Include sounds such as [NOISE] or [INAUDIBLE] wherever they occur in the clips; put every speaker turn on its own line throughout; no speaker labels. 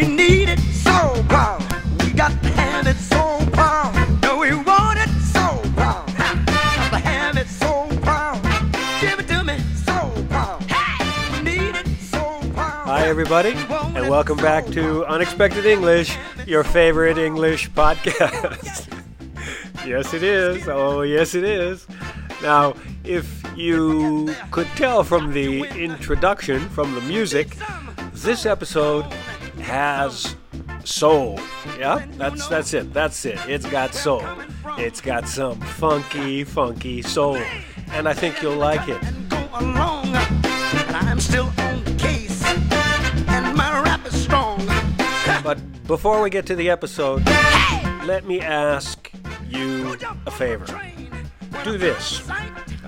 we need it so proud. We got to have it so proud. No, we want it so proud. Got to have it so proud. Give it to me so proud. We need it so proud.
Hi, everybody, and welcome back to Unexpected English, your favorite English podcast. [LAUGHS] yes, it is. Oh, yes, it is. Now, if you could tell from the introduction, from the music, this episode has soul. Yeah, that's that's it. That's it. It's got soul. It's got some funky, funky soul, and I think you'll like it.
and go along. And I'm still on case. And my rap is strong. [LAUGHS]
But before we get to the episode, let me ask you a favor. Do this.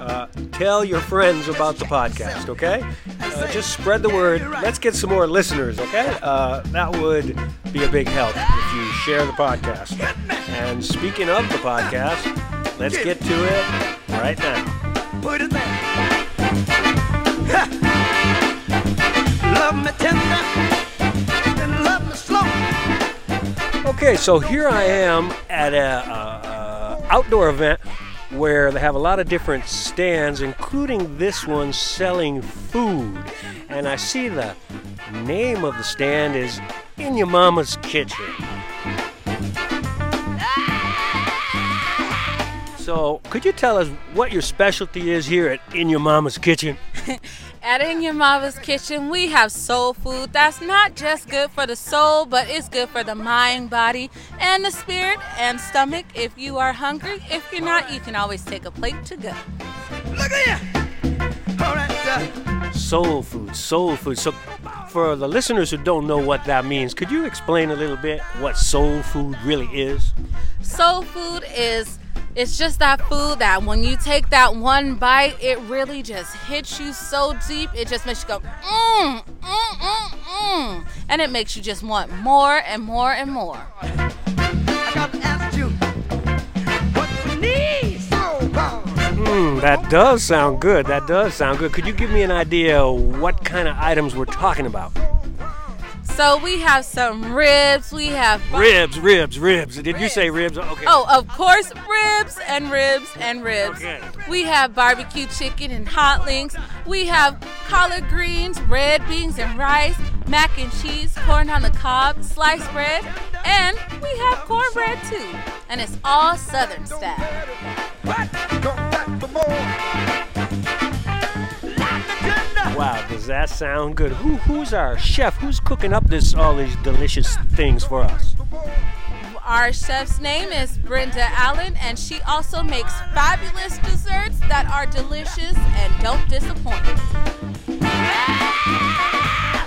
Uh, tell your friends about the podcast, okay? Uh, just spread the word. Let's get some more listeners, okay? Uh, that would be a big help if you share the podcast. And speaking of the podcast, let's get to it right now.
Put it there. Love me tender. And love me slow.
Okay, so here I am at a, uh, uh, outdoor event where they have a lot of different stands, including this one selling food. And I see the name of the stand is In Your Mama's Kitchen. So, could you tell us what your specialty is here at In Your Mama's Kitchen? [LAUGHS]
At In Your Mama's Kitchen, we have soul food that's not just good for the soul, but it's good for the mind, body, and the spirit and stomach. If you are hungry, if you're not, you can always take a plate to go.
Look at you. All right. Uh,
Soul food, soul food. So, for the listeners who don't know what that means, could you explain a little bit what soul food really is?
Soul food is it's just that food that when you take that one bite, it really just hits you so deep. It just makes you go mmm, mmm, mmm, mmm, and it makes you just want more and more and more.
Hmm, that does sound good. That does sound good. Could you give me an idea what kind of items we're talking about?
So we have some ribs. We have
Ribs, ribs, ribs. Did you say ribs? Okay.
Oh, of course, ribs and ribs and ribs.
Okay.
We have barbecue chicken and hot links. We have collard greens, red beans and rice, mac and cheese, corn on the cob, sliced bread, and we have cornbread too. And it's all Southern style.
Does that sound good? Who, who's our chef? Who's cooking up this all these delicious things for us?
Our chef's name is Brenda Allen, and she also makes fabulous desserts that are delicious and don't disappoint.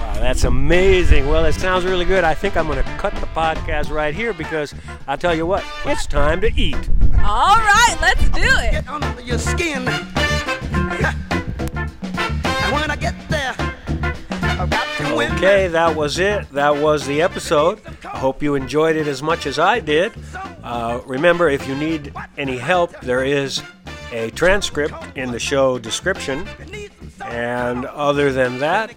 Wow, that's amazing. Well, it sounds really good. I think I'm going to cut the podcast right here because I'll tell you what, it's time to eat.
All right, let's do it.
Get under your skin. And [LAUGHS] when I get
Okay, that was it. That was the episode. I hope you enjoyed it as much as I did. Uh, remember, if you need any help, there is a transcript in the show description. And other than that,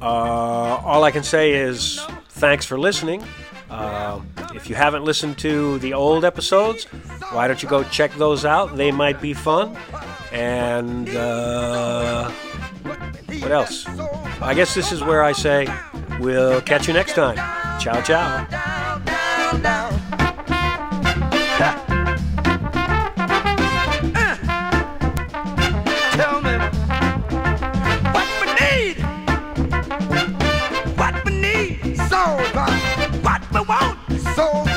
uh, all I can say is thanks for listening. Uh, if you haven't listened to the old episodes, why don't you go check those out? They might be fun. And uh, what else? I guess this is where I say, we'll catch you next time. Ciao, ciao.
What we want, so